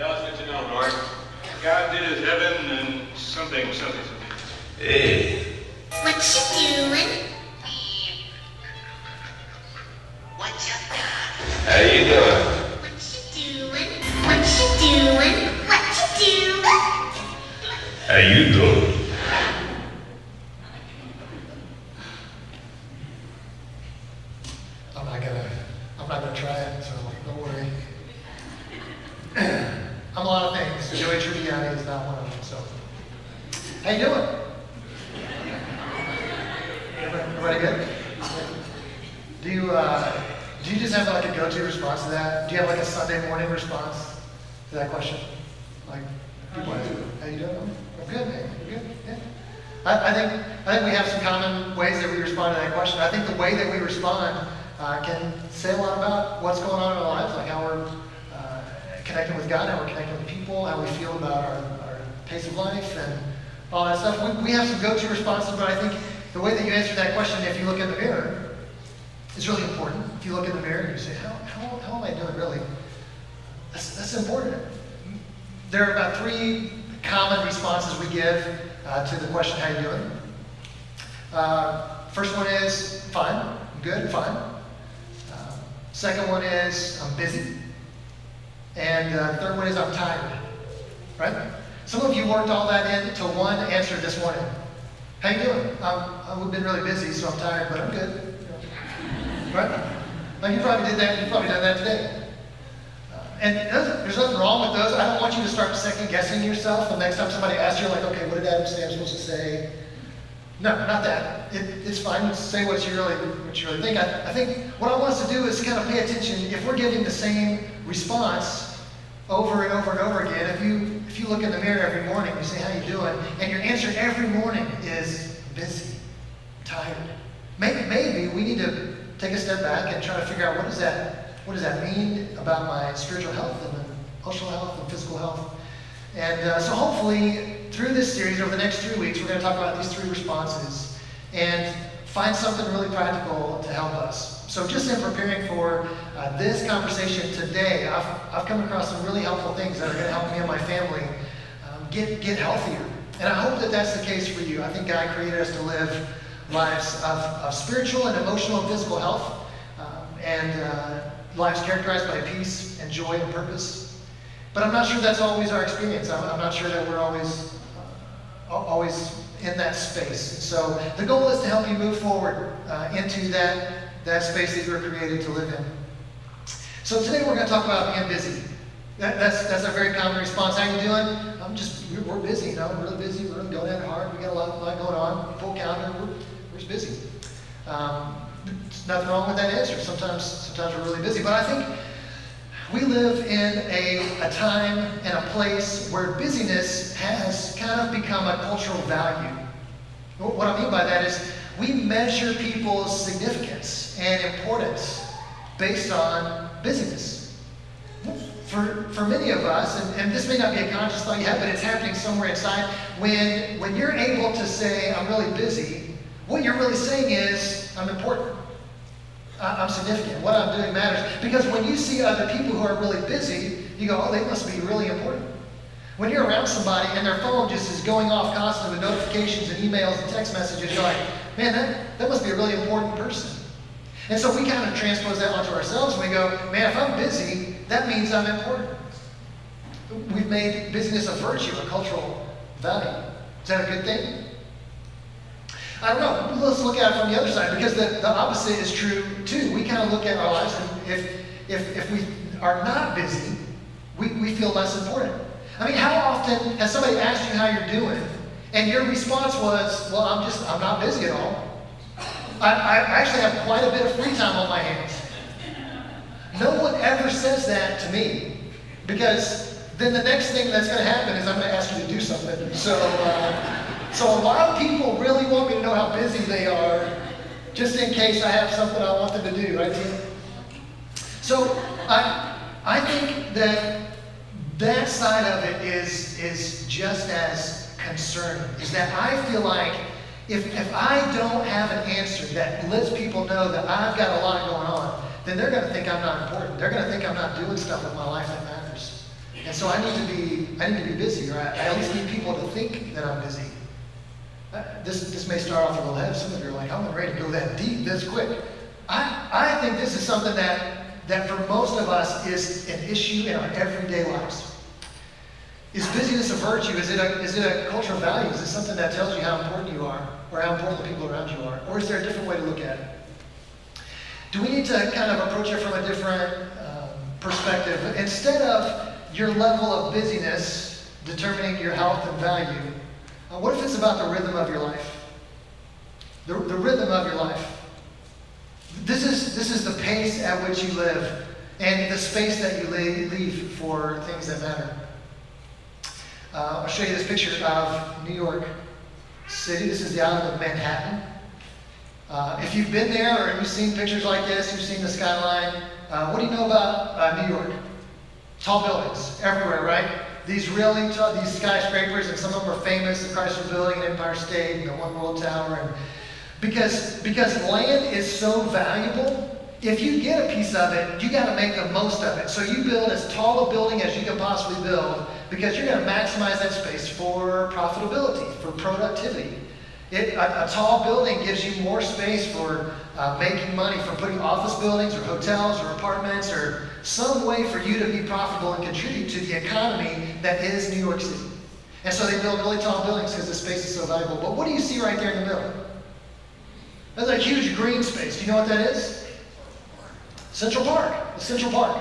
Tell us what you know, North. God did his heaven and something, something, something. Hey, What you doing? What you got? how you doing? What you doing? What you doing? What you doing? How you doing? I'm not gonna, I'm not gonna try it, so don't worry. I'm a lot of things. Joey Tribbiani is not one of them, so. How you doing? Everybody everybody good? Do you, uh, do you just have like a go-to response to that? Do you have like a Sunday morning response to that question? Like, people ask, how you doing? I'm I'm good, man. I'm good, yeah. I, I think, I think we have some common ways that we respond to that question. I think the way that we respond uh, can say a lot about what's going on in our lives, like how we're uh, connecting with God, how we're connecting with people, how we feel about our, our pace of life, and all that stuff. We, we have some go-to responses, but I think the way that you answer that question, if you look in the mirror, is really important. If you look in the mirror and you say, how, how, how am I doing really? That's, that's important. There are about three common responses we give uh, to the question, how you doing? Uh, first one is, fine, good, fine. Uh, second one is, I'm busy. And uh, third one is, I'm tired. Right? Some of you worked all that into one answer this morning. How you doing? I've been really busy, so I'm tired, but I'm good. Right? Like you probably did that, you probably done that today. Uh, And there's nothing wrong with those. I don't want you to start second guessing yourself. The next time somebody asks you, like, okay, what did Adam say I'm supposed to say? No, not that. It, it's fine. to Say what you really, what you really think. I, I think what I want us to do is kind of pay attention. If we're giving the same response over and over and over again, if you if you look in the mirror every morning, and you say, "How you doing?" and your answer every morning is busy, tired. Maybe maybe we need to take a step back and try to figure out what does that what does that mean about my spiritual health and emotional health and physical health. And uh, so hopefully through this series over the next three weeks, we're going to talk about these three responses and find something really practical to help us. So just in preparing for uh, this conversation today, I've, I've come across some really helpful things that are going to help me and my family um, get, get healthier. And I hope that that's the case for you. I think God created us to live lives of, of spiritual and emotional and physical health um, and uh, lives characterized by peace and joy and purpose. But I'm not sure that's always our experience. I'm, I'm not sure that we're always uh, always in that space. So the goal is to help you move forward uh, into that, that space that you were created to live in. So today we're going to talk about being busy. That, that's, that's a very common response. How you doing? I'm just, we're, busy, you know, we're really busy. We're really going at it hard. We got a lot, lot going on. Full calendar. We're, busy. Um, nothing wrong with that answer. Sometimes, sometimes we're really busy. But I think we live in a, a time and a place where busyness has kind of become a cultural value. What I mean by that is we measure people's significance and importance based on busyness. For, for many of us, and, and this may not be a conscious thought yet, but it's happening somewhere inside, when, when you're able to say, I'm really busy, what you're really saying is, I'm important. I'm significant. What I'm doing matters. Because when you see other people who are really busy, you go, oh, they must be really important. When you're around somebody and their phone just is going off constantly with notifications and emails and text messages, you're like, man, that, that must be a really important person. And so we kind of transpose that onto ourselves and we go, man, if I'm busy, that means I'm important. We've made busyness a virtue, a cultural value. Is that a good thing? I don't know. Let's look at it from the other side because the, the opposite is true too. We kind of look at our lives and if, if, if we are not busy, we, we feel less important. I mean, how often has somebody asked you how you're doing and your response was, well, I'm just, I'm not busy at all. I, I actually have quite a bit of free time on my hands. No one ever says that to me because then the next thing that's going to happen is I'm going to ask you to do something. So, uh, so a lot of people really want me to know how busy they are just in case I have something I want them to do, right, So I, I think that that side of it is, is just as concerning, is that I feel like if, if I don't have an answer that lets people know that I've got a lot going on, then they're going to think I'm not important. They're going to think I'm not doing stuff with my life that matters. And so I need to be, I need to be busy, or I, I at least need people to think that I'm busy. Uh, this, this may start off a little heavy. Some of you are like, I'm not ready to go that deep this quick. I, I think this is something that, that for most of us is an issue in our everyday lives. Is busyness a virtue? Is it a, is it a cultural value? Is it something that tells you how important you are or how important the people around you are? Or is there a different way to look at it? Do we need to kind of approach it from a different um, perspective? Instead of your level of busyness determining your health and value, uh, what if it's about the rhythm of your life? The, the rhythm of your life. This is, this is the pace at which you live and the space that you leave for things that matter. Uh, I'll show you this picture of New York City. This is the island of Manhattan. Uh, if you've been there or you've seen pictures like this, you've seen the skyline, uh, what do you know about uh, New York? Tall buildings everywhere, right? These really these skyscrapers, and some of them are famous, the Chrysler Building and Empire State and the One World Tower. And because, because land is so valuable, if you get a piece of it, you got to make the most of it. So you build as tall a building as you can possibly build because you're going to maximize that space for profitability, for productivity. It, a, a, tall building gives you more space for uh, making money, for putting office buildings or hotels or apartments or some way for you to be profitable and contribute to the economy that is New York City. And so they build really tall buildings because the space is so valuable. But what do you see right there in the middle? That's a huge green space. Do you know what that is? Central Park. Central Park.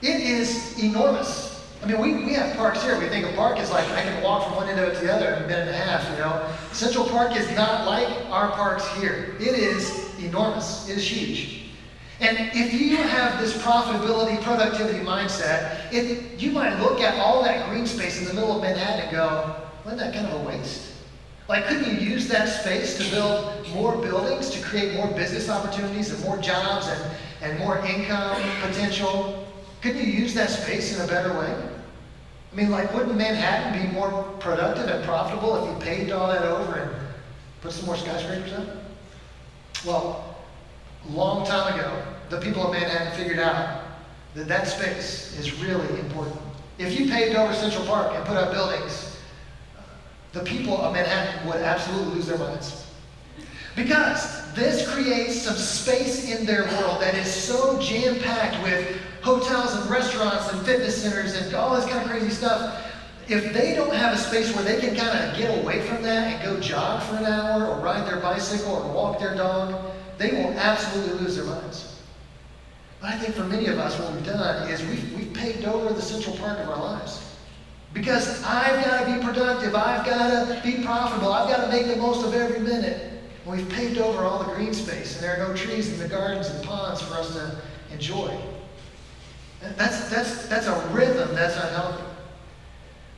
It is enormous. I mean, we, we have parks here. We think a park is like I can walk from one end of it to the other in a minute and a half, you know. Central Park is not like our parks here. It is enormous. It is huge. And if you have this profitability, productivity mindset, it, you might look at all that green space in the middle of Manhattan and go, wasn't that kind of a waste? Like, couldn't you use that space to build more buildings, to create more business opportunities and more jobs and, and more income potential? Couldn't you use that space in a better way? I mean, like, wouldn't Manhattan be more productive and profitable if you paved all that over and put some more skyscrapers up? Well, long time ago, the people of Manhattan figured out that that space is really important. If you paved over Central Park and put up buildings, the people of Manhattan would absolutely lose their minds. Because this creates some space in their world that is so jam packed with hotels and restaurants and fitness centers and all this kind of crazy stuff. If they don't have a space where they can kind of get away from that and go jog for an hour or ride their bicycle or walk their dog, they will absolutely lose their minds. But I think for many of us, what we've done is we've, we've paved over the central part of our lives. Because I've got to be productive, I've got to be profitable, I've got to make the most of every minute. And we've paved over all the green space, and there are no trees in the gardens and ponds for us to enjoy. That's, that's, that's a rhythm that's unhealthy.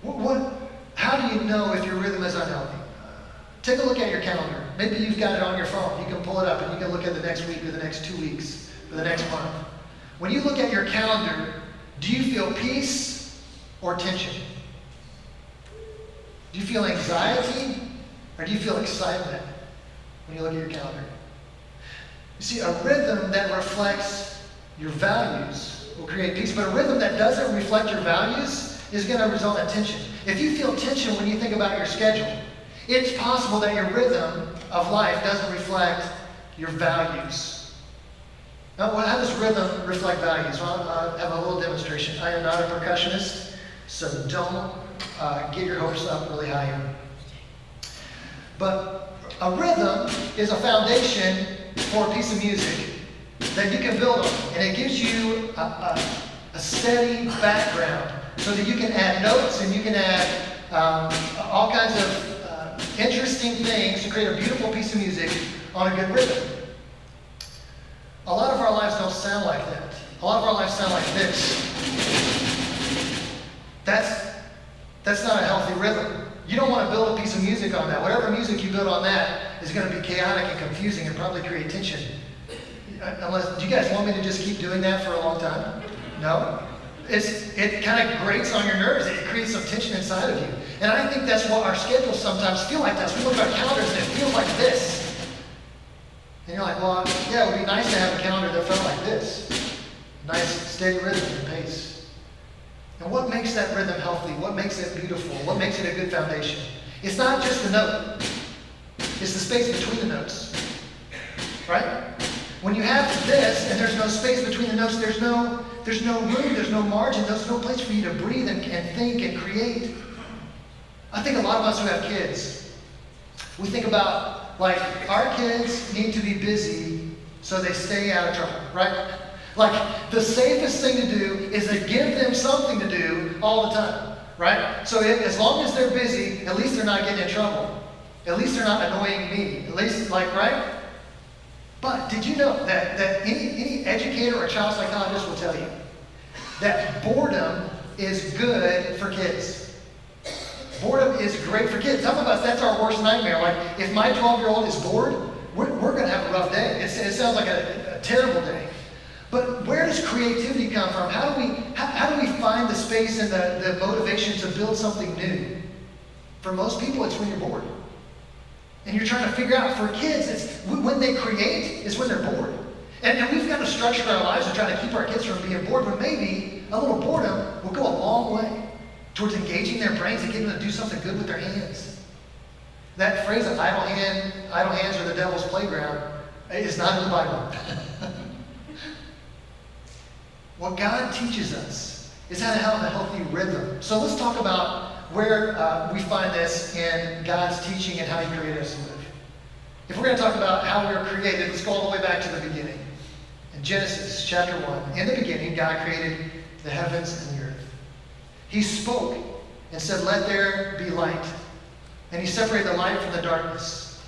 What, what, how do you know if your rhythm is unhealthy? Take a look at your calendar. Maybe you've got it on your phone. You can pull it up and you can look at the next week or the next two weeks or the next month. When you look at your calendar, do you feel peace or tension? Do you feel anxiety or do you feel excitement when you look at your calendar? You see, a rhythm that reflects your values will create peace, but a rhythm that doesn't reflect your values is going to result in tension. If you feel tension when you think about your schedule, it's possible that your rhythm of life doesn't reflect your values. Now, how does rhythm reflect values? Well, I have a little demonstration. I am not a percussionist, so don't uh, get your hopes up really high. But a rhythm is a foundation for a piece of music that you can build on. And it gives you a, a, a steady background so that you can add notes and you can add um, all kinds of uh, interesting things to create a beautiful piece of music on a good rhythm. A lot of our lives don't sound like that. A lot of our lives sound like this. That's, that's not a healthy rhythm. You don't want to build a piece of music on that. Whatever music you build on that is going to be chaotic and confusing and probably create tension. Uh, unless, do you guys want me to just keep doing that for a long time? No? It's, it kind of grates on your nerves. It creates some tension inside of you. And I think that's what our schedules sometimes feel like that. So we look at our calendars and it feels like this. And you're like, well, yeah, it would be nice to have a calendar that felt like this. Nice, steady rhythm and pace. And what makes that rhythm healthy? What makes it beautiful? What makes it a good foundation? It's not just the note, it's the space between the notes. Right? When you have this and there's no space between the notes, there's no, there's no room, there's no margin, there's no place for you to breathe and, and think and create. I think a lot of us who have kids, we think about like our kids need to be busy so they stay out of trouble, right? Like the safest thing to do is to give them something to do all the time, right? So it, as long as they're busy, at least they're not getting in trouble. At least they're not annoying me. At least, like, right? But did you know that, that any, any educator or child psychologist will tell you that boredom is good for kids? Boredom is great for kids. Some of us, that's our worst nightmare. Like, if my 12 year old is bored, we're, we're going to have a rough day. It sounds like a, a, terrible day. But where does creativity come from? How do we, how, how do we find the space and the, the motivation to build something new? For most people, it's when you're bored. And you're trying to figure out, for kids, it's when they create, is when they're bored. And, and we've got to structure our lives to try to keep our kids from being bored, but maybe a little boredom will go a long way towards engaging their brains and getting them to do something good with their hands. That phrase of idle, hand, idle hands are the devil's playground eh, is not in the Bible. what God teaches us is how to have a healthy rhythm. So let's talk about where uh, we find this in God's teaching and how He created us to live. If we're going to talk about how we were created, let's go all the way back to the beginning. In Genesis chapter 1, in the beginning, God created the heavens and the earth. He spoke and said, Let there be light. And He separated the light from the darkness.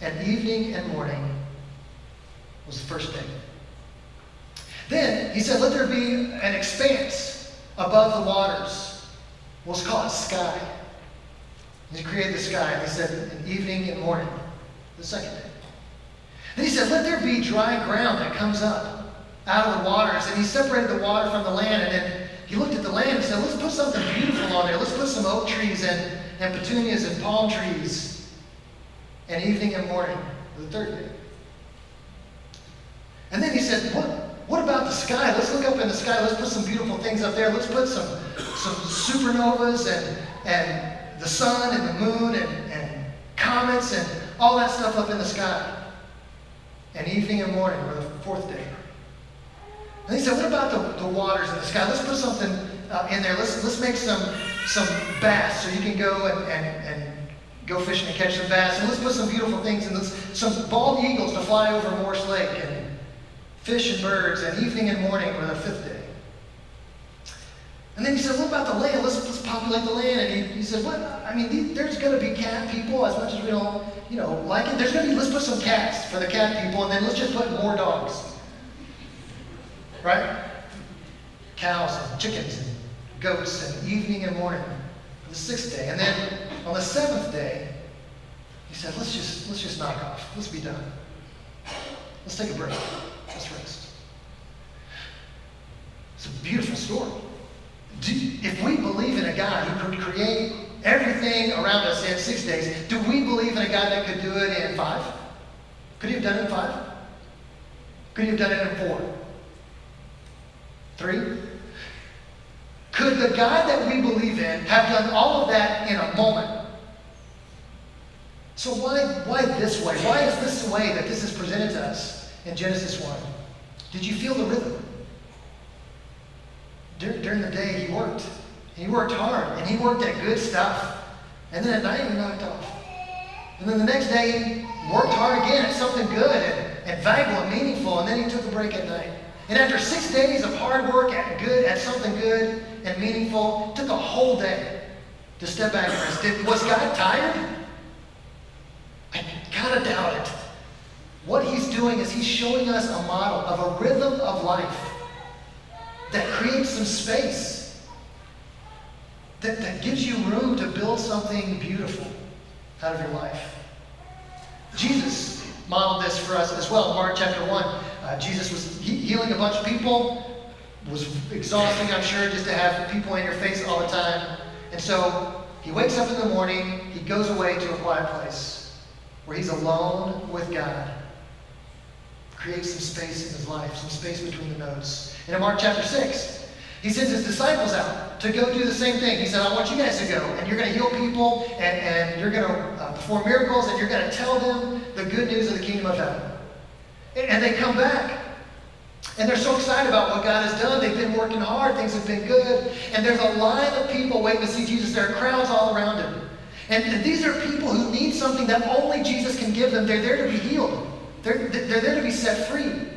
And evening and morning was the first day. Then He said, Let there be an expanse above the waters Let's call it sky. He created the sky, and he said, in evening and morning, the second day. Then he said, Let there be dry ground that comes up out of the waters. And he separated the water from the land, and then he looked at the land and said, Let's put something beautiful on there. Let's put some oak trees and, and petunias and palm trees. And evening and morning, the third day. And then he said, What? What about the sky? Let's look up in the sky. Let's put some beautiful things up there. Let's put some, some supernovas and, and the sun and the moon and, and comets and all that stuff up in the sky. And evening and morning were the fourth day. And he said, what about the, the waters in the sky? Let's put something uh, in there. Let's, let's make some, some bass so you can go and, and, and go fishing and catch some bass. And let's put some beautiful things and let's, some bald eagles to fly over Morse Lake and fish and birds, and evening and morning were the fifth day. And then he said, what about the land? Let's, let's populate the land. And he, he said, what? I mean, there's going to be cat people as much as we don't, you know, like it. There's going to be, let's put some cats for the cat people, and then let's just put more dogs. Right? Cows and chickens and goats and evening and morning. The sixth day. And then on the seventh day, he said, let's just, let's just knock off. Let's be done. Let's take a break. It's a beautiful story. Do, if we believe in a God who could create everything around us in six days, do we believe in a God that could do it in five? Could he have done it in five? Could he have done it in four? Three? Could the God that we believe in have done all of that in a moment? So why, why this way? Why is this the way that this is presented to us? In Genesis 1. Did you feel the rhythm? Dur- during the day, he worked. He worked hard, and he worked at good stuff. And then at night, he knocked off. And then the next day, he worked hard again at something good and, and valuable and meaningful, and then he took a break at night. And after six days of hard work at good, at something good and meaningful, took a whole day to step back and rest. Did, was God tired? I kind of doubt it. What he's doing is he's showing us a model of a rhythm of life that creates some space, that, that gives you room to build something beautiful out of your life. Jesus modeled this for us as well. Mark chapter 1, uh, Jesus was he- healing a bunch of people. was exhausting, I'm sure, just to have people in your face all the time. And so he wakes up in the morning, he goes away to a quiet place where he's alone with God create some space in his life, some space between the notes. And in Mark chapter 6, he sends his disciples out. to go do the same thing. He said, I want you guys to go, and you're going to heal people, and, and you're going to uh, perform miracles, and you're going to tell them the good news of the kingdom of heaven. And, and they come back. And they're so excited about what God has done. They've been working hard. Things have been good. And there's a line of people waiting to see Jesus. There are crowds all around him. And, and these are people who need something that only Jesus can give them. They're there to be healed. They're, they're there to be set free.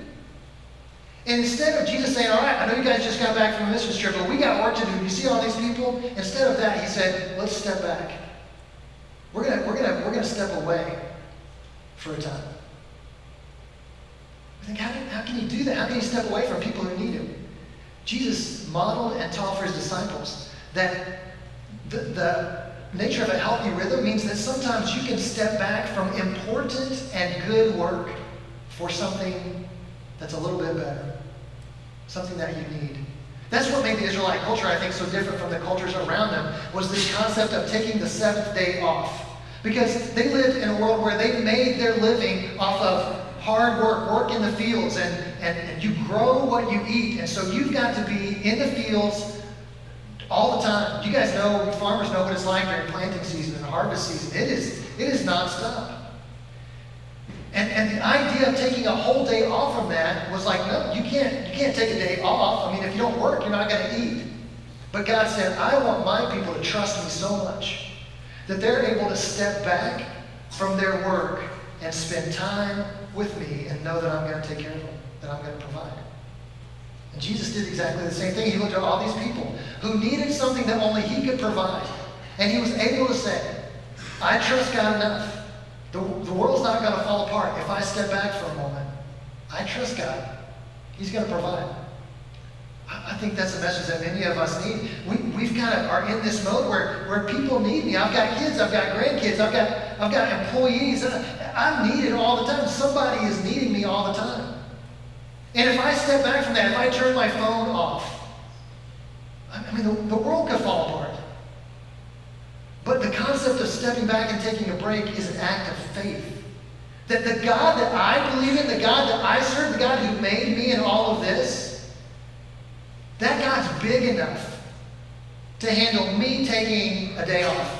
Instead of Jesus saying, all right, I know you guys just got back from a mission trip, but we got work to do. You see all these people? Instead of that, he said, let's step back. We're gonna, we're gonna, we're gonna step away for a time. I think, how can, how can he do that? How can he step away from people who need him? Jesus modeled and taught for his disciples that the, the nature of a healthy rhythm means that sometimes you can step back from important and good work for something that's a little bit better, something that you need. That's what made the Israelite culture, I think, so different from the cultures around them, was this concept of taking the seventh day off. Because they lived in a world where they made their living off of hard work, work in the fields, and, and, and you grow what you eat. And so you've got to be in the fields all the time. You guys know, farmers know what it's like during planting season and harvest season. It is, it is nonstop. And, and the idea of taking a whole day off from that was like, no, you can't, you can't take a day off. I mean, if you don't work, you're not going to eat. But God said, I want my people to trust me so much that they're able to step back from their work and spend time with me and know that I'm going to take care of them, that I'm going to provide. Jesus did exactly the same thing. He looked at all these people who needed something that only He could provide. And He was able to say, I trust God enough the, the world's not going to fall apart if I step back for a moment. I trust God. He's going to provide. I, I think that's a message that many of us need. We, we've kind of are in this mode where, where people need me. I've got kids, I've got grandkids, I've got, I've got employees. I'm needed all the time. Somebody is needing me all the time. And if I step back from that, if I turn my phone off, I mean, the, the world could fall apart. But the concept of stepping back and taking a break is an act of faith. That the God that I believe in, the God that I serve, the God who made me and all of this, that God's big enough to handle me taking a day off.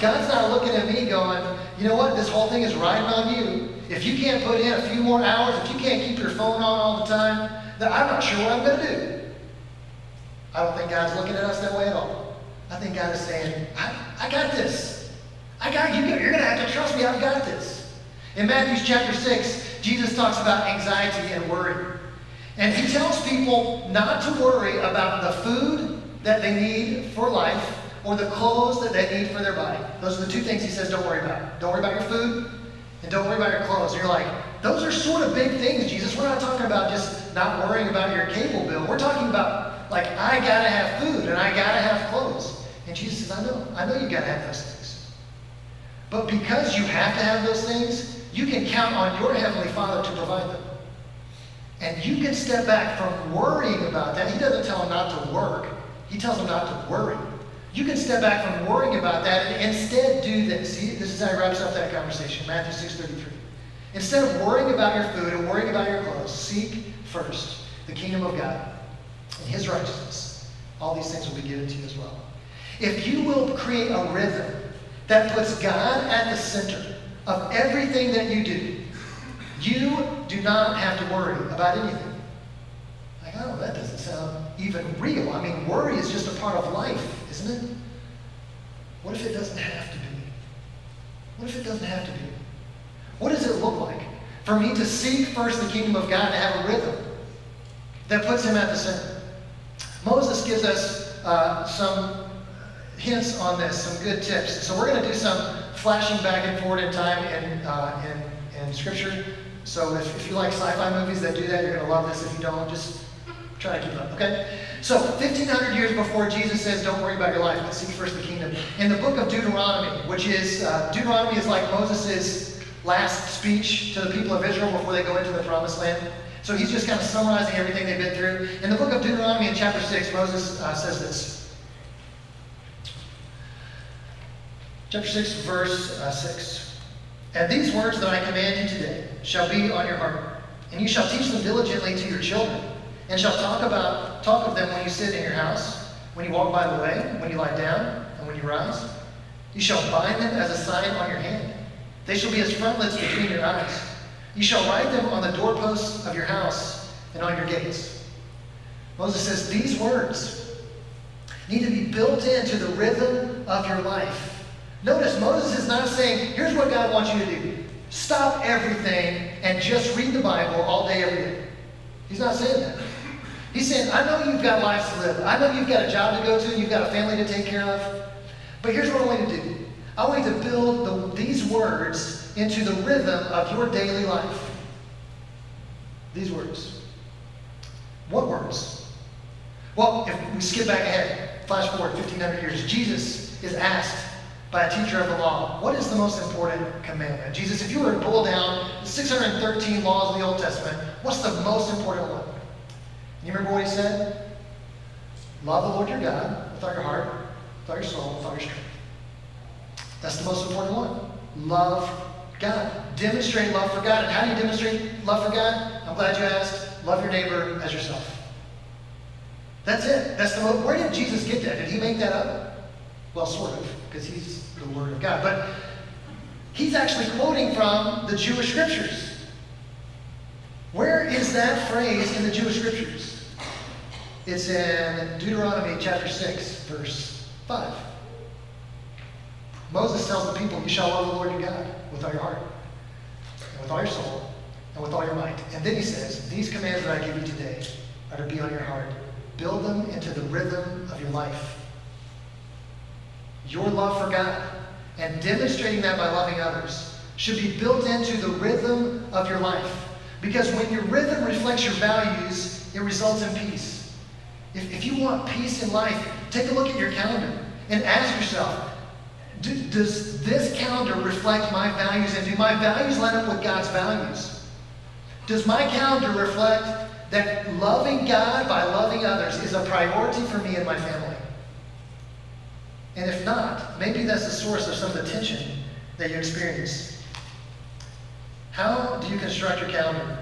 God's not looking at me going, you know what, this whole thing is riding on you. If you can't put in a few more hours, if you can't keep your phone on all the time, then I'm not sure what I'm going to do. I don't think God's looking at us that way at all. I think God is saying, I, I got this. I got you. You're going to have to trust me. I've got this. In Matthew chapter 6, Jesus talks about anxiety and worry. And he tells people not to worry about the food that they need for life or the clothes that they need for their body. Those are the two things he says don't worry about. Don't worry about your food and don't worry about your clothes. You're like, those are sort of big things, Jesus. We're not talking about just not worrying about your cable bill. We're talking about, like, I got to have food and I got to have clothes. And Jesus says, I know, I know you got to have those things. But because you have to have those things, you can count on your Heavenly Father to provide them. And you can step back from worrying about that. He doesn't tell them not to work. He tells them not to worry. You can step back from worrying about that and instead do this. See, this is how he wraps up that conversation, Matthew 6.33. Instead of worrying about your food and worrying about your clothes, seek first the kingdom of God and his righteousness. All these things will be given to you as well. If you will create a rhythm that puts God at the center of everything that you do, you do not have to worry about anything. Like, oh, that doesn't sound even real. I mean, worry is just a part of life, isn't it? What if it doesn't have to be? What if it doesn't have to be? What does it look like for me to seek first the kingdom of God, to have a rhythm that puts Him at the center? Moses gives us uh, some hints on this, some good tips. So we're going to do some flashing back and forward in time in, uh, in, in Scripture. So if, if you like sci-fi movies that do that, you're going to love this. If you don't, just try to keep up, okay? So 1,500 years before Jesus says, don't worry about your life, but seek first the kingdom. In the book of Deuteronomy, which is, uh, Deuteronomy is like Moses' last speech to the people of Israel before they go into the promised land. So he's just kind of summarizing everything they've been through. In the book of Deuteronomy in chapter 6, Moses uh, says this. Chapter 6, verse uh, 6. And these words that I command you today shall be on your heart, and you shall teach them diligently to your children, and shall talk about talk of them when you sit in your house, when you walk by the way, when you lie down, and when you rise. You shall bind them as a sign on your hand. They shall be as frontlets between your eyes. You shall write them on the doorposts of your house and on your gates. Moses says these words need to be built into the rhythm of your life. Notice Moses is not saying, here's what God wants you to do. Stop everything and just read the Bible all day, every day. He's not saying that. He's saying, I know you've got lives to live. I know you've got a job to go to, you've got a family to take care of. But here's what I want you to do. I want you to build the, these words into the rhythm of your daily life. These words. What words? Well, if we skip back ahead, flash forward 1,500 years, Jesus is asked by a teacher of the law, what is the most important commandment? Jesus, if you were to boil down the 613 laws of the Old Testament, what's the most important one? You remember what he said? Love the Lord your God with all your heart, with all your soul, with all your strength. That's the most important one. Love God. Demonstrate love for God. And how do you demonstrate love for God? I'm glad you asked. Love your neighbor as yourself. That's it. That's the most, where did Jesus get that? Did he make that up? Well, sort of, because he's the Word of God. But he's actually quoting from the Jewish Scriptures. Where is that phrase in the Jewish Scriptures? It's in Deuteronomy chapter 6, verse 5. Moses tells the people, You shall love the Lord your God with all your heart, and with all your soul, and with all your might. And then he says, These commands that I give you today are to be on your heart. Build them into the rhythm of your life. Your love for God and demonstrating that by loving others should be built into the rhythm of your life. Because when your rhythm reflects your values, it results in peace. You want peace in life, take a look at your calendar and ask yourself, do, does this calendar reflect my values and do my values line up with God's values? Does my calendar reflect that loving God by loving others is a priority for me and my family? And if not, maybe that's the source of some of the tension that you experience. How do you construct your calendar?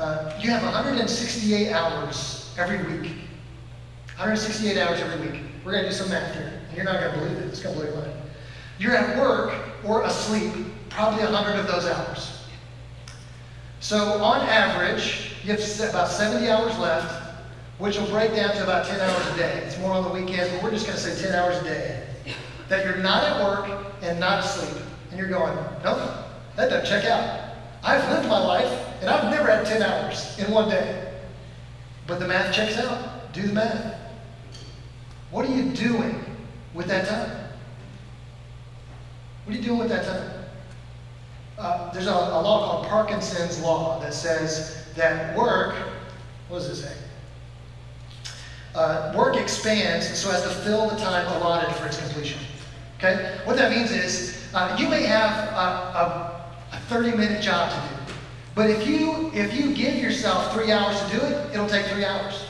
Uh, you have 168 hours every week. 168 hours every week. We're going to do some math here, and you're not going to believe it. It's going to blow your mind. You're at work or asleep probably 100 of those hours. So, on average, you have about 70 hours left, which will break down to about 10 hours a day. It's more on the weekends, but we're just going to say 10 hours a day. That you're not at work and not asleep. And you're going, nope, that doesn't check out. I've lived my life, and I've never had 10 hours in one day. But the math checks out. Do the math. What are you doing with that time? What are you doing with that time? Uh, there's a, a, law called Parkinson's Law that says that work, what does it say? Uh, work expands so as to fill the time allotted for its completion. Okay? What that means is uh, you may have a, a, a 30 minute job to do, but if you, if you give yourself three hours to do it, it'll take three hours.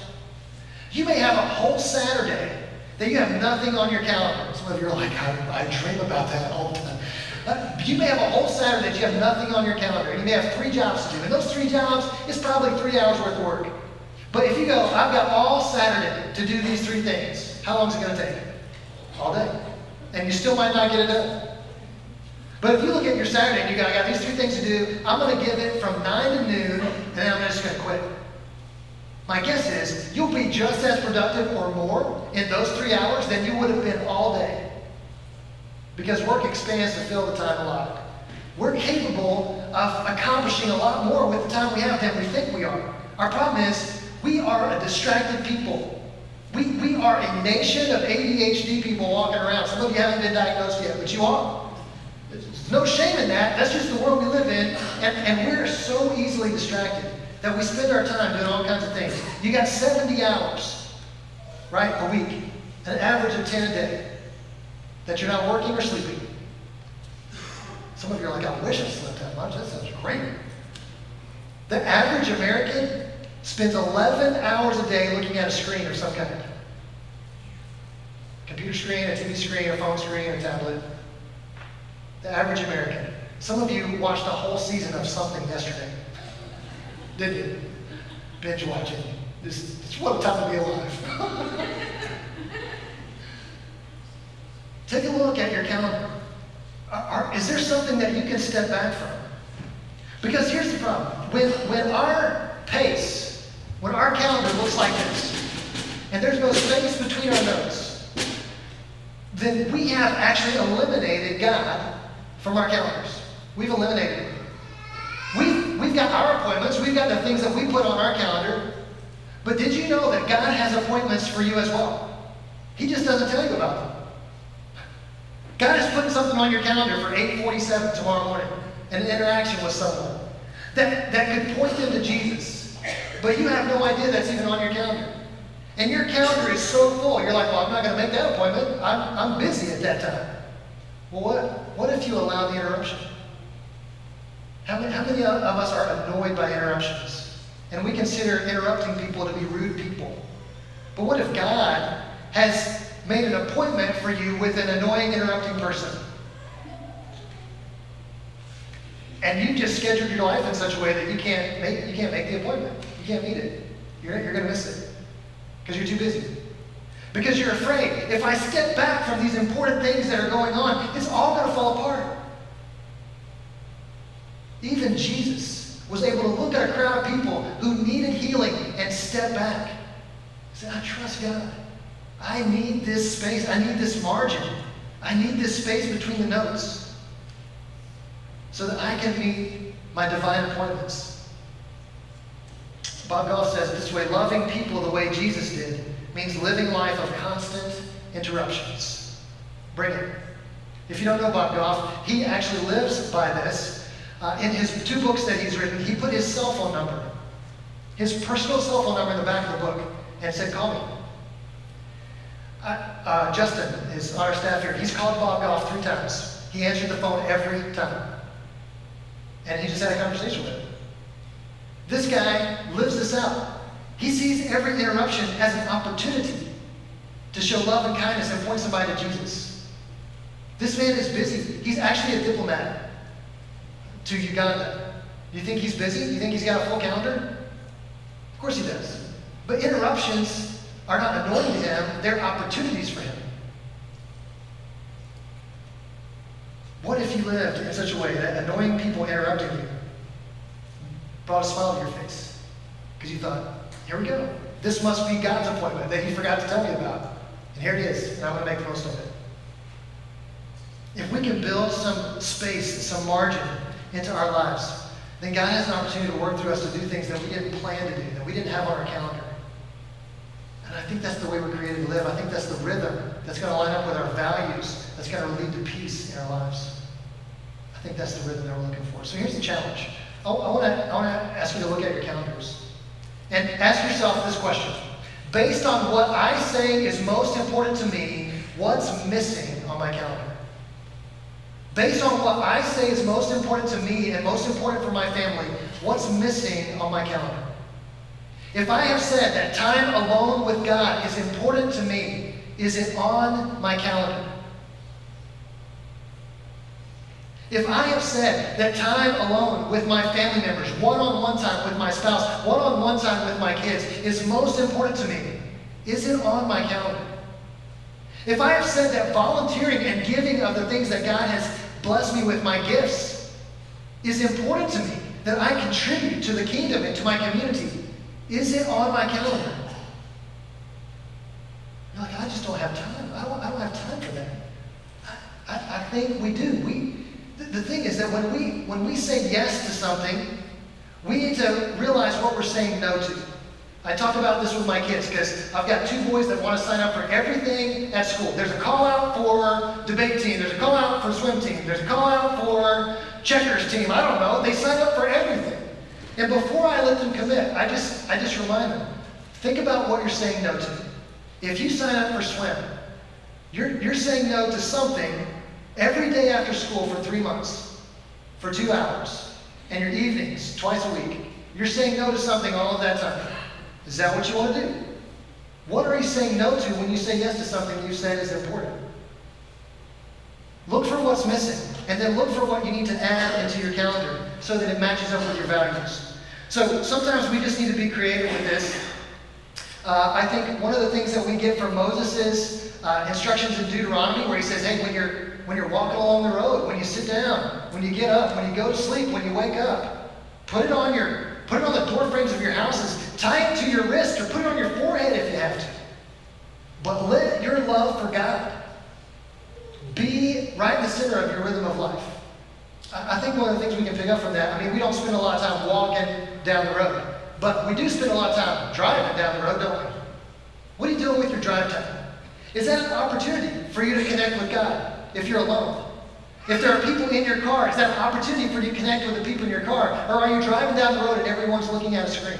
You may have a whole Saturday that you have nothing on your calendar. Some of you are like, I, I dream about that all the time. Uh, you may have a whole Saturday that you have nothing on your calendar, you may have three jobs to do. And those three jobs is probably three hours worth of work. But if you go, I've got all Saturday to do these three things, how long is it going to take? All day. And you still might not get it done. But if you look at your Saturday and you go, I got these three things to do, I'm going to give it from 9 to noon, and then I'm just going to quit. My guess is you'll be just as productive or more in those three hours than you would have been all day. Because work expands to fill the time allotted. We're capable of accomplishing a lot more with the time we have than we think we are. Our problem is we are a distracted people. We, we are a nation of ADHD people walking around. Some of you haven't been diagnosed yet, but you are. No shame in that. That's just the world we live in. And, and we're so easily distracted that we spend our time doing all kinds of things. You got 70 hours, right, a week, an average of 10 a day that you're not working or sleeping. Some of you are like, I wish I slept that much. That sounds great. The average American spends 11 hours a day looking at a screen or some kind. Computer screen, a TV screen, a phone screen, a tablet. The average American. Some of you watched a whole season of something yesterday. Didn't you? Binge watching. This, this what a time to be alive. Take a look at your calendar. Are- are- is there something that you can step back from? Because here's the problem. When, when our pace, when our calendar looks like this, and there's no space between our notes, then we have actually eliminated God from our calendars. We've eliminated him. We've, we've got our appointments, we've got the things that we put on our calendar, but did you know that God has appointments for you as well? He just doesn't tell you about them. God is putting something on your calendar for 847 tomorrow morning, an interaction with someone that, that could point them to Jesus. But you have no idea that's even on your calendar. And your calendar is so full, you're like, well, I'm not going to make that appointment. I'm, I'm busy at that time. Well, what, what if you allow the interruption? How many, how many of us are annoyed by interruptions? And we consider interrupting people to be rude people. But what if God has made an appointment for you with an annoying, interrupting person? And you just scheduled your life in such a way that you can't make, you can't make the appointment. You can't meet it. You're, you're going to miss it because you're too busy. Because you're afraid. If I step back from these important things that are going on, it's all going to fall apart. Even Jesus was able to look at a crowd of people who needed healing and step back. He said, I trust God. I need this space. I need this margin. I need this space between the notes so that I can meet my divine appointments. Bob Goff says this way loving people the way Jesus did means living life of constant interruptions. Bring it. If you don't know Bob Goff, he actually lives by this. Uh, in his two books that he's written, he put his cell phone number, his personal cell phone number in the back of the book, and said, Call me. Uh, uh, Justin is on our staff here. He's called Bob Goff three times. He answered the phone every time. And he just had a conversation with him. This guy lives this out. He sees every interruption as an opportunity to show love and kindness and point somebody to Jesus. This man is busy. He's actually a diplomat to Uganda. You think he's busy? You think he's got a full calendar? Of course he does. But interruptions are not annoying to him, they're opportunities for him. What if you lived in such a way that annoying people interrupting you brought a smile to your face? Because you thought, here we go. This must be God's appointment that he forgot to tell me about. And here it is, and I'm going to make the most of it. If we can build some space, some margin into our lives, then God has an opportunity to work through us to do things that we didn't plan to do, that we didn't have on our calendar. And I think that's the way we're created to live. I think that's the rhythm that's going to line up with our values, that's going to lead to peace in our lives. I think that's the rhythm that we're looking for. So here's the challenge. I, I want to ask you to look at your calendars and ask yourself this question. Based on what I say is most important to me, what's missing on my calendar? Based on what I say is most important to me and most important for my family, what's missing on my calendar? If I have said that time alone with God is important to me, is it on my calendar? If I have said that time alone with my family members, one on one time with my spouse, one on one time with my kids is most important to me, is it on my calendar? If I have said that volunteering and giving of the things that God has blessed me with, my gifts, is important to me, that I contribute to the kingdom and to my community, is it on my calendar? You're like, I just don't have time. I don't, I don't have time for that. I, I, I think we do. We, the, thing is that when we, when we say yes to something, we need to realize what we're saying no to. I talk about this with my kids because I've got two boys that want to sign up for everything at school. There's a call out for debate team. There's a call out for swim team. There's a call out for checkers team. I don't know. They sign up for everything. And before I let them commit, I just, I just remind them, think about what you're saying no to. If you sign up for swim, you're, you're saying no to something every day after school for three months, for two hours, and your evenings, twice a week. You're saying no to something all of that time. Is that what you want to do? What are you saying no to when you say yes to something you said is important? Look for what's missing, and then look for what you need to add into your calendar so that it matches up with your values. So sometimes we just need to be creative with this Uh, I think one of the things that we get from Moses' uh, instructions in Deuteronomy, where he says, "Hey, when you're when you're walking along the road, when you sit down, when you get up, when you go to sleep, when you wake up, put it on your put it on the door frames of your houses, tie it to your wrist, or put it on your forehead if you have to. But let your love for God be right in the center of your rhythm of life. I I think one of the things we can pick up from that, I mean, we don't spend a lot of time walking down the road, but we do spend a lot of time driving down the road, don't we? What are you doing with your drive time? Is that an opportunity for you to connect with God if you're alone? If there are people in your car, is that an opportunity for you to connect with the people in your car? Or are you driving down the road and everyone's looking at a screen?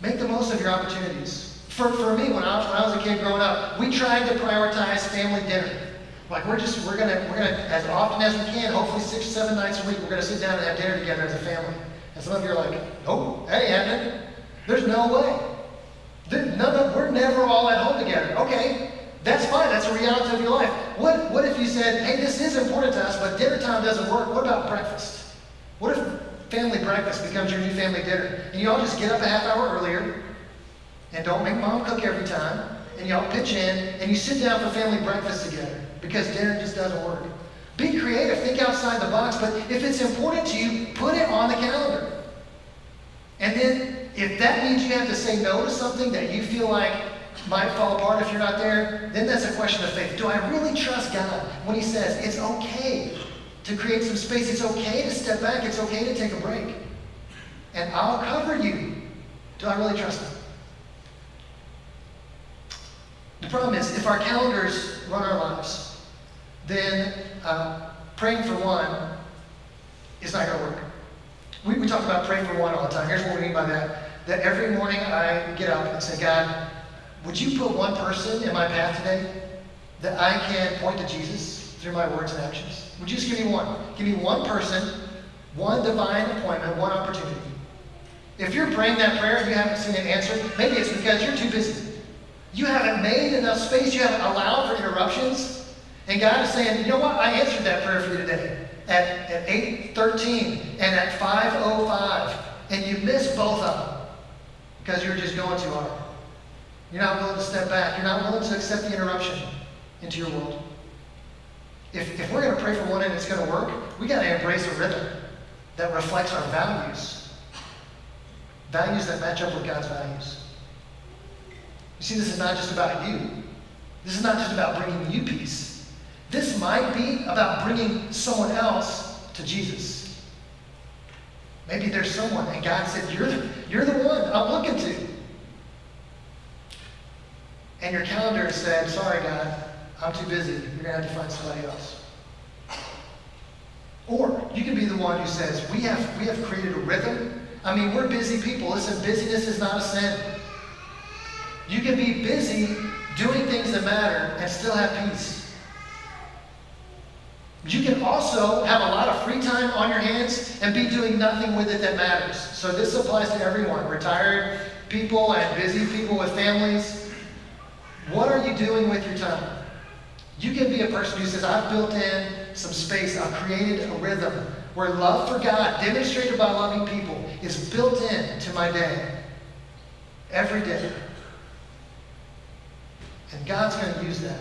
Make the most of your opportunities. For, for me, when I, was, when I was a kid growing up, we tried to prioritize family dinner. Like we're just we're gonna we're gonna as often as we can, hopefully six seven nights a week, we're gonna sit down and have dinner together as a family. And some of you are like, nope, that ain't. There's no way. We're never all at home together. Okay, that's fine. That's a reality of your life. What what if you said, hey, this is important to us, but dinner time doesn't work? What about breakfast? What if family breakfast becomes your new family dinner, and you all just get up a half hour earlier, and don't make mom cook every time, and y'all pitch in, and you sit down for family breakfast together because dinner just doesn't work. Be creative, think outside the box, but if it's important to you, put it on the calendar. And then, if that means you have to say no to something that you feel like might fall apart if you're not there, then that's a question of faith. Do I really trust God when He says it's okay to create some space? It's okay to step back, it's okay to take a break. And I'll cover you. Do I really trust Him? The problem is, if our calendars run our lives, then uh, praying for one is not going to work. We, we talk about praying for one all the time. Here's what we mean by that. That every morning I get up and say, God, would you put one person in my path today that I can point to Jesus through my words and actions? Would you just give me one? Give me one person, one divine appointment, one opportunity. If you're praying that prayer and you haven't seen it answered, maybe it's because you're too busy. You haven't made enough space, you haven't allowed for interruptions. And God is saying, you know what? I answered that prayer for you today at, at 8.13 and at 5.05. And you missed both of them because you're just going too hard. You're not willing to step back. You're not willing to accept the interruption into your world. If, if we're going to pray for one and it's going to work, we got to embrace a rhythm that reflects our values. Values that match up with God's values. You see, this is not just about you. This is not just about bringing you peace. This might be about bringing someone else to Jesus. Maybe there's someone, and God said, You're the, you're the one I'm looking to. And your calendar said, Sorry, God, I'm too busy. You're going to have to find somebody else. Or you can be the one who says, We have, we have created a rhythm. I mean, we're busy people. Listen, busyness is not a sin. You can be busy doing things that matter and still have peace. You can also have a lot of free time on your hands and be doing nothing with it that matters. So this applies to everyone retired people and busy people with families. What are you doing with your time? You can be a person who says, I've built in some space, I've created a rhythm where love for God, demonstrated by loving people, is built in to my day. Every day. And God's going to use that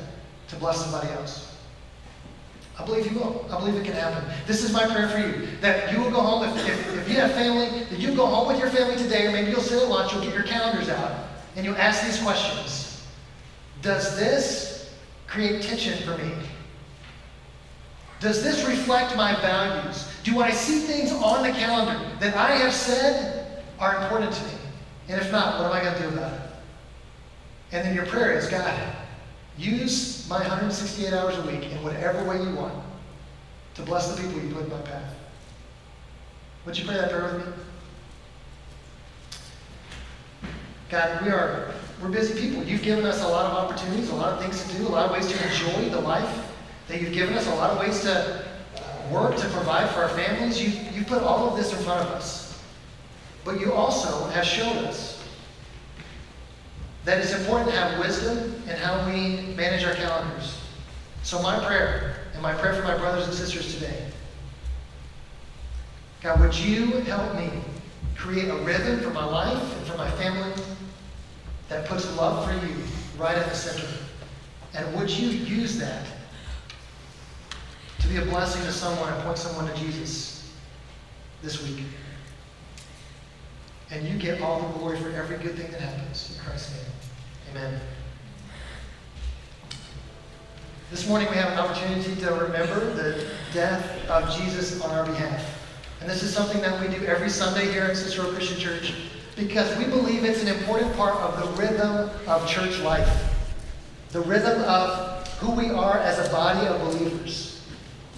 to bless somebody else. I believe you will. I believe it can happen. This is my prayer for you that you will go home. If, if, if you have family, that you go home with your family today, or maybe you'll sit at lunch, you'll get your calendars out, and you'll ask these questions Does this create tension for me? Does this reflect my values? Do I see things on the calendar that I have said are important to me? And if not, what am I going to do about it? And then your prayer is God, use my 168 hours a week in whatever way you want to bless the people you put in my path. Would you pray that prayer with me? God, we are we're busy people. You've given us a lot of opportunities, a lot of things to do, a lot of ways to enjoy the life that you've given us, a lot of ways to uh, work to provide for our families. You've, you've put all of this in front of us. But you also have shown us that it's important to have wisdom in how we manage our calendars. So, my prayer, and my prayer for my brothers and sisters today God, would you help me create a rhythm for my life and for my family that puts love for you right at the center. And would you use that to be a blessing to someone and point someone to Jesus this week? And you get all the glory for every good thing that happens. In Christ's name. Amen. This morning we have an opportunity to remember the death of Jesus on our behalf. And this is something that we do every Sunday here at Cicero Christian Church because we believe it's an important part of the rhythm of church life. The rhythm of who we are as a body of believers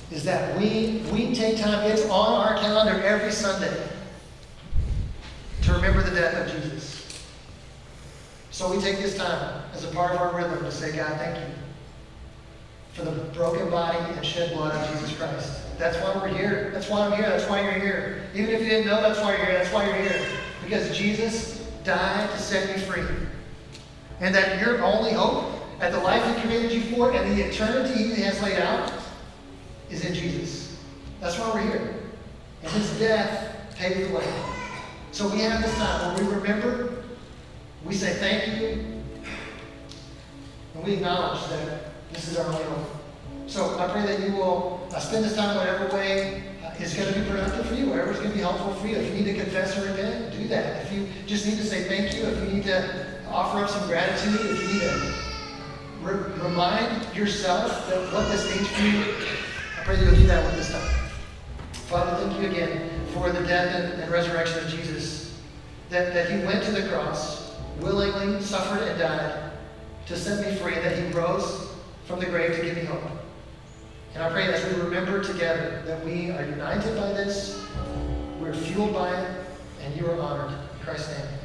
is that we, we take time, it's on our calendar every Sunday to remember the death of Jesus. So we take this time as a part of our rhythm to say, God, thank you for the broken body and shed blood of Jesus Christ. That's why we're here. That's why I'm here. That's why you're here. Even if you didn't know that's why you're here, that's why you're here. Because Jesus died to set you free. And that your only hope at the life He created you for and the eternity He has laid out is in Jesus. That's why we're here. And His death paved the way. So we have this time where we remember, we say thank you, and we acknowledge that this is our hope. So I pray that you will uh, spend this time whatever way uh, is going to be productive for you, whatever is going to be helpful for you. If you need to confess or repent, do that. If you just need to say thank you, if you need to offer up some gratitude, if you need to re- remind yourself that what this means for you, I pray that you'll do that with this time. Father, thank you again for the death and, and resurrection of Jesus. That, that he went to the cross, willingly suffered and died to set me free, and that he rose from the grave to give me hope. And I pray as we remember together that we are united by this, we're fueled by it, and you are honored. In Christ's name.